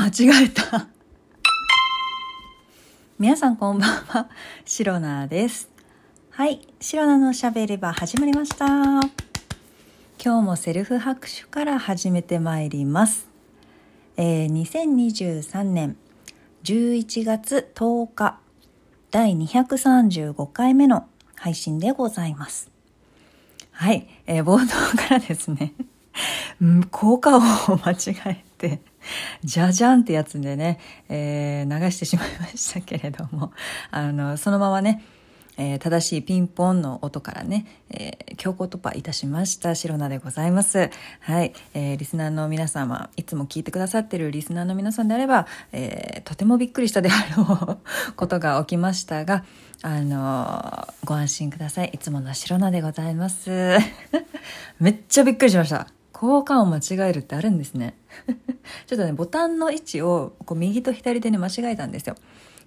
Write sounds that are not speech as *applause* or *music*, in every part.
間違えた。皆さんこんばんは。シロナです。はい。シロナのしゃべり場始まりました。今日もセルフ拍手から始めてまいります。えー、2023年11月10日第235回目の配信でございます。はい。えー、冒頭からですね、うん効果音を間違えて、じゃじゃんってやつでね、えー流してしまいましたけれども、あの、そのままね、えー正しいピンポンの音からね、えー強行突破いたしました、シロナでございます。はい、えーリスナーの皆様、いつも聞いてくださってるリスナーの皆さんであれば、えーとてもびっくりしたであろう *laughs* ことが起きましたが、あのーご安心ください。いつものシロナでございます。*laughs* めっちゃびっくりしました。効果音間違えるってあるんですね。*laughs* ちょっとね、ボタンの位置をこう右と左でね、間違えたんですよ。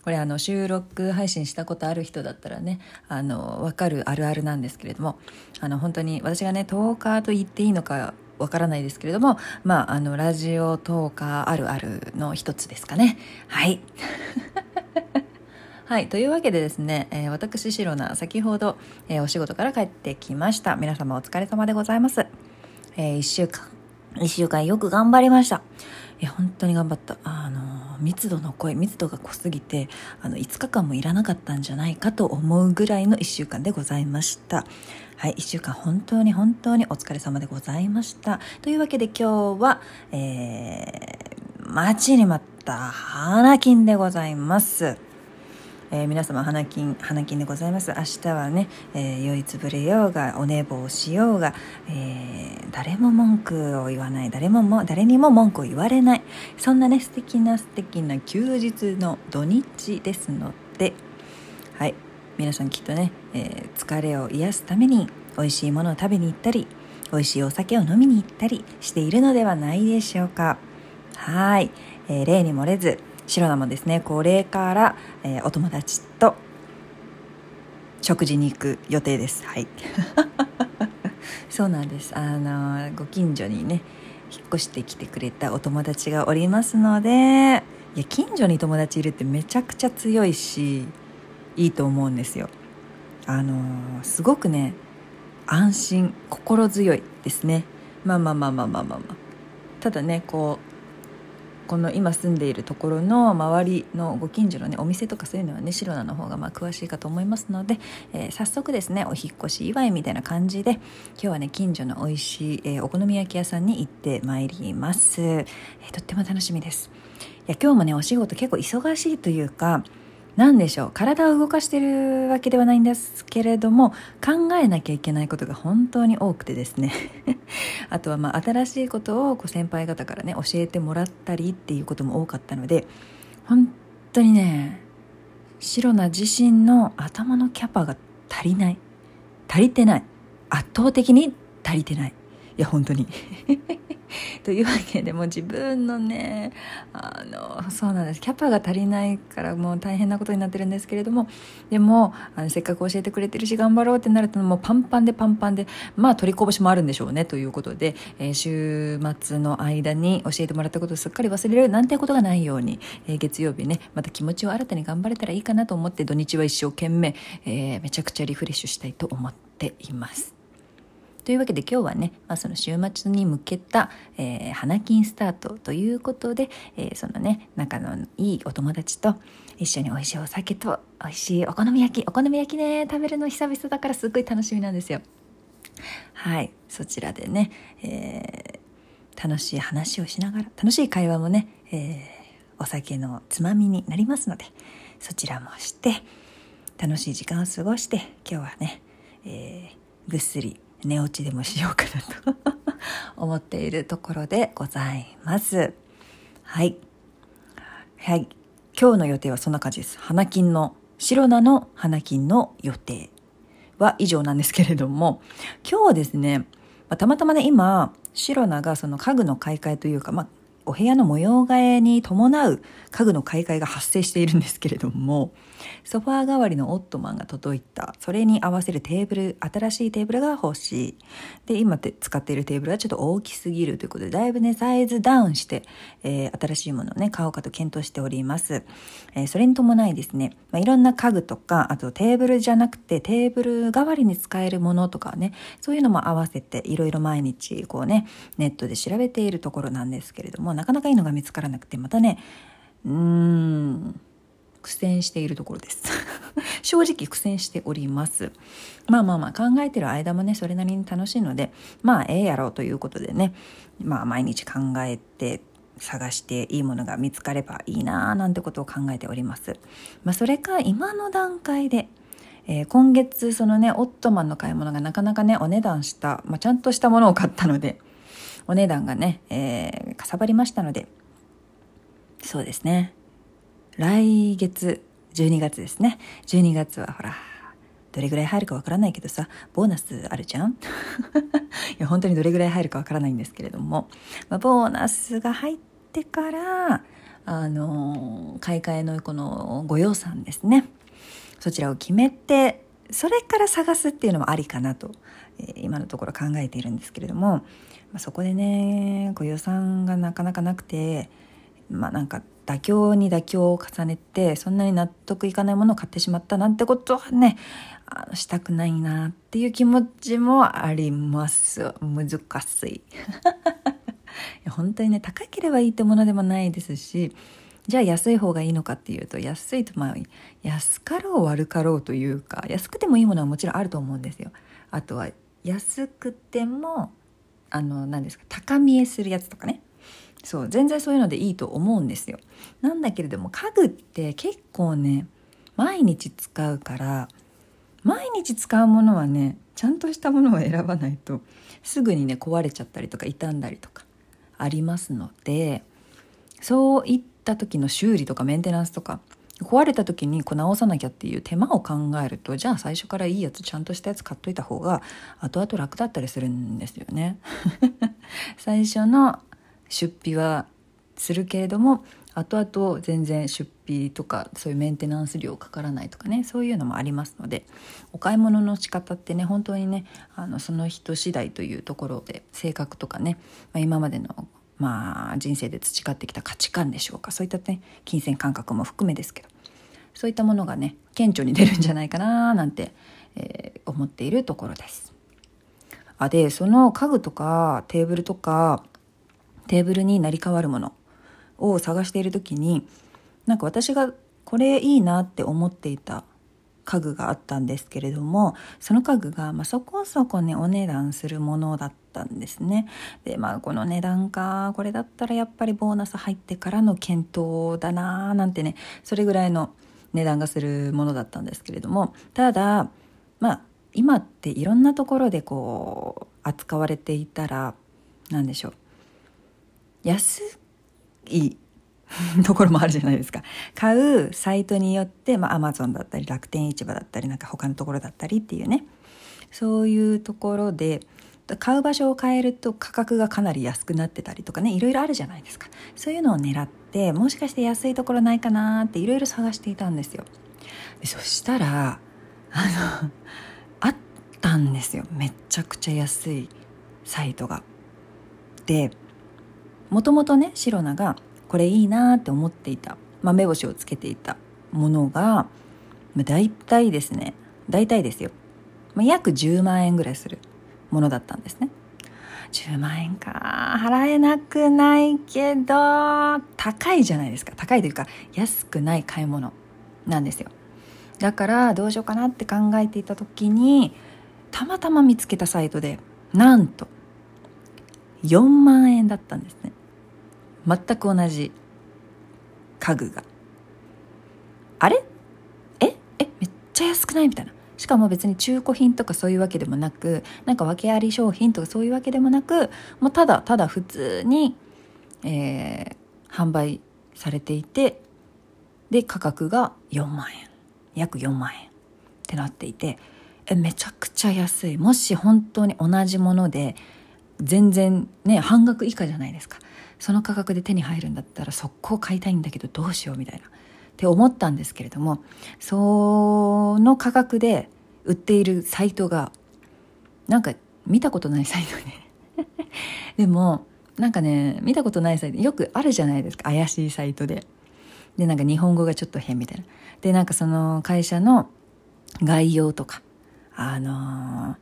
これあの収録配信したことある人だったらね、あの、わかるあるあるなんですけれども、あの、本当に私がね、トーカーと言っていいのかわからないですけれども、まあ、あの、ラジオトーカーあるあるの一つですかね。はい。*laughs* はい。というわけでですね、えー私、シロナ、先ほど、えーお仕事から帰ってきました。皆様お疲れ様でございます。えー一週間、一週間よく頑張りました。いや、本当に頑張った。あの、密度の濃い、密度が濃すぎて、あの、5日間もいらなかったんじゃないかと思うぐらいの一週間でございました。はい、一週間本当に本当にお疲れ様でございました。というわけで今日は、えー、待ちに待った花金でございます。えー皆様花金花金でございます。明日はね、えー酔いつぶれようがお寝坊しようが、えー誰も文句を言わない。誰もも誰にも文句を言われない。そんなね素敵な素敵な休日の土日ですのではい。皆さんきっとね、え疲れを癒すために美味しいものを食べに行ったり美味しいお酒を飲みに行ったりしているのではないでしょうか。はい、え例に漏れず白菜もですね。これから、えーお友達と食事に行く予定です。はい。*laughs* そうなんです。あのご近所にね引っ越してきてくれたお友達がおりますのでいや近所に友達いるってめちゃくちゃ強いしいいと思うんですよ。あのすごくね安心心強いですね。まあまあまあまあまあまあまあ。ただねこうこの今住んでいるところの周りのご近所のねお店とかそういうのはねシロナの方がまあ詳しいかと思いますので、えー早速ですねお引っ越し祝いみたいな感じで今日はね近所の美味しい、えーお好み焼き屋さんに行ってまいります、えーとっても楽しみです。いや今日もねお仕事結構忙しいというか何でしょう。体を動かしてるわけではないんですけれども考えなきゃいけないことが本当に多くてですね。*laughs* あとはまあ新しいことをこう先輩方からね教えてもらったりっていうことも多かったので本当にねシロナ自身の頭のキャパが足りない。足りてない。圧倒的に足りてない。いや本当に。*laughs* というわけでもう自分のねあのそうなんですキャパが足りないからもう大変なことになってるんですけれどもでもあのせっかく教えてくれてるし頑張ろうってなるともうパンパンでパンパンでまあ取りこぼしもあるんでしょうねということで、えー週末の間に教えてもらったことをすっかり忘れるなんてことがないように、えー月曜日ねまた気持ちを新たに頑張れたらいいかなと思って土日は一生懸命、えーめちゃくちゃリフレッシュしたいと思っています。というわけで今日はね、まあ、その週末に向けた、えー花金スタートということで、えーそのね仲のいいお友達と一緒に美味しいお酒と美味しいお好み焼きお好み焼きね食べるの久々だからすっごい楽しみなんですよ。はいそちらでね、えー楽しい話をしながら楽しい会話もね、えーお酒のつまみになりますのでそちらもして楽しい時間を過ごして今日はね、えーぐっすり寝落ちでもしようかなと思っているところでございます。はい。はい。今日の予定はそんな感じです。花金の白菜の花金の予定は以上なんですけれども今日はですね、まあたまたまね今白菜がその家具の買い替えというか、まあお部屋の模様替えに伴う家具の買い替えが発生しているんですけれども、ソファー代わりのオットマンが届いた。それに合わせるテーブル、新しいテーブルが欲しい。で、今使っているテーブルはちょっと大きすぎるということで、だいぶね、サイズダウンして、えー、新しいものをね、買おうかと検討しております。えー、それに伴いですね、まあ、いろんな家具とか、あとテーブルじゃなくてテーブル代わりに使えるものとかね、そういうのも合わせていろいろ毎日こうね、ネットで調べているところなんですけれども、なかなかいいのが見つからなくて、またね、うーん、苦戦しているところです *laughs* 正直苦戦しておりますまあまあまあ考えてる間もねそれなりに楽しいのでまあええやろうということでねまあ毎日考えて探していいものが見つかればいいなーなんてことを考えております。まあ、それか今の段階で、えー、今月そのねオットマンの買い物がなかなかねお値段した、まあ、ちゃんとしたものを買ったのでお値段がね、えー、かさばりましたのでそうですね来月、12月ですね。12月はほら、どれぐらい入るかわからないけどさ、ボーナスあるじゃん？*laughs* いや、本当にどれぐらい入るかわからないんですけれども、まあ、ボーナスが入ってから、あの、買い替えのこのご予算ですね。そちらを決めて、それから探すっていうのもありかなと、えー、今のところ考えているんですけれども、まあ、そこでね、ご予算がなかなかなくて、まあなんか妥協に妥協を重ねてそんなに納得いかないものを買ってしまったなんてことはねあのしたくないなっていう気持ちもあります。難しい。*laughs* 本当にね高ければいいってものでもないですしじゃあ安い方がいいのかっていうと安いとまあ安かろう悪かろうというか安くてもいいものはもちろんあると思うんですよ。あとは安くてもあの何ですか高見えするやつとかね。そう全然そういうのでいいと思うんですよ。なんだけれども家具って結構ね毎日使うから毎日使うものはねちゃんとしたものを選ばないとすぐにね壊れちゃったりとか傷んだりとかありますのでそういった時の修理とかメンテナンスとか壊れた時にこう直さなきゃっていう手間を考えるとじゃあ最初からいいやつちゃんとしたやつ買っといた方が後々楽だったりするんですよね。*laughs* 最初の出費はするけれども後々全然出費とかそういうメンテナンス料かからないとかねそういうのもありますのでお買い物の仕方ってね本当にねあのその人次第というところで性格とかね、まあ、今までのまあ人生で培ってきた価値観でしょうかそういったね金銭感覚も含めですけど。そういったものがね顕著に出るんじゃないかななんて、えー、思っているところです。あでその家具とかテーブルとかテーブルになり変わるものを探している時になんか私がこれいいなって思っていた家具があったんですけれどもその家具が、まあ、そこそこねお値段するものだったんですねでまあこの値段かこれだったらやっぱりボーナス入ってからの検討だなーなんてねそれぐらいの値段がするものだったんですけれどもただまあ今っていろんなところでこう扱われていたら何でしょう安いところもあるじゃないですか。買うサイトによって、まあ、アマゾンだったり、楽天市場だったり、なんか他のところだったりっていうね。そういうところで、買う場所を変えると価格がかなり安くなってたりとかね、いろいろあるじゃないですか。そういうのを狙って、もしかして安いところないかなっていろいろ探していたんですよ。でそしたら、あの、*laughs* あったんですよ。めちゃくちゃ安いサイトが。で、もともとねシロナがこれいいなって思っていた、まあ、目星をつけていたものが、まあ、大体ですね大体ですよ、ま、約10万円ぐらいするものだったんですね10万円か。払えなくないけど高いじゃないですか。高いというか安くない買い物なんですよ。だからどうしようかなって考えていた時にたまたま見つけたサイトでなんと4万円だったんですね。全く同じ家具が。あれ？え？え？めっちゃ安くない？みたいな。しかも別に中古品とかそういうわけでもなくなんか訳あり商品とかそういうわけでもなくもうただただ普通に、えー、販売されていてで価格が4万円。約4万円。ってなっていてえめちゃくちゃ安い。もし本当に同じもので全然ね半額以下じゃないですか。その価格で手に入るんだったら速攻買いたいんだけどどうしようみたいな。って思ったんですけれどもその価格で売っているサイトがなんか見たことないサイトね。*laughs* でもなんかね見たことないサイトよくあるじゃないですか。怪しいサイトで。でなんか日本語がちょっと変みたいな。でなんかその会社の概要とかあのー、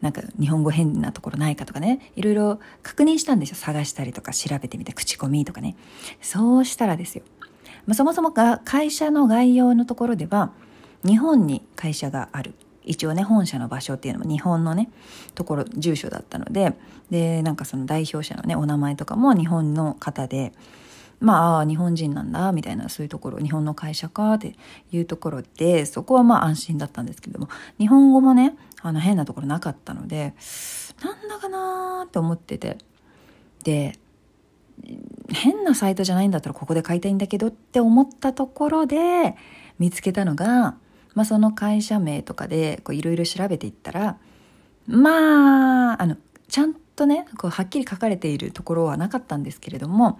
なんか日本語変なところないかとかね。いろいろ確認したんですよ。探したりとか調べてみて口コミとかね。そうしたらですよ、まあ、そもそもが会社の概要のところでは日本に会社がある。一応ね本社の場所っていうのも日本のねところ住所だったのででなんかその代表者のねお名前とかも日本の方でまあ日本人なんだみたいなそういうところ日本の会社かっていうところでそこはまあ安心だったんですけども日本語もねあの変なところなかったのでなんだかなーって思ってて。で変なサイトじゃないんだったらここで買いたいんだけどって思ったところで見つけたのが、まあ、その会社名とかでいろいろ調べていったらまああのちゃんとねこうはっきり書かれているところはなかったんですけれども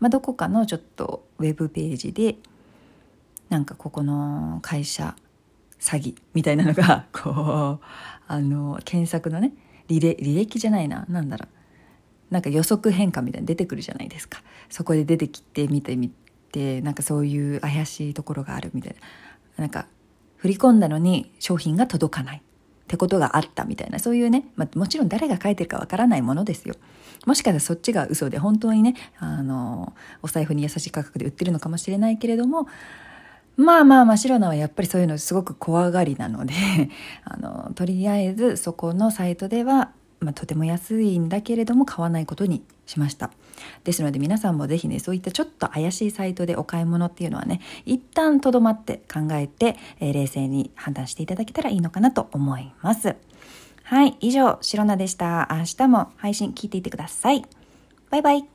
まあ、どこかのちょっとウェブページでなんかここの会社詐欺みたいなのがこうあの検索のね履履歴じゃないな何だろう。なんか予測変化みたいに出てくるじゃないですか。そこで出てきて見てみてなんかそういう怪しいところがあるみたいな。なんか振り込んだのに商品が届かないってことがあったみたいな。そういうね、まあ、もちろん誰が書いてるかわからないものですよ。もしかしたらそっちが嘘で本当にねあのお財布に優しい価格で売ってるのかもしれないけれどもまあまあ真っ白なはやっぱりそういうのすごく怖がりなので *laughs* あのとりあえずそこのサイトでは、まあ、とても安いんだけれども買わないことにしました。ですので皆さんもぜひねそういったちょっと怪しいサイトでお買い物っていうのはね一旦とどまって考えて、えー、冷静に判断していただけたらいいのかなと思います。はい以上シロナでした。明日も配信聞いていてください。バイバイ。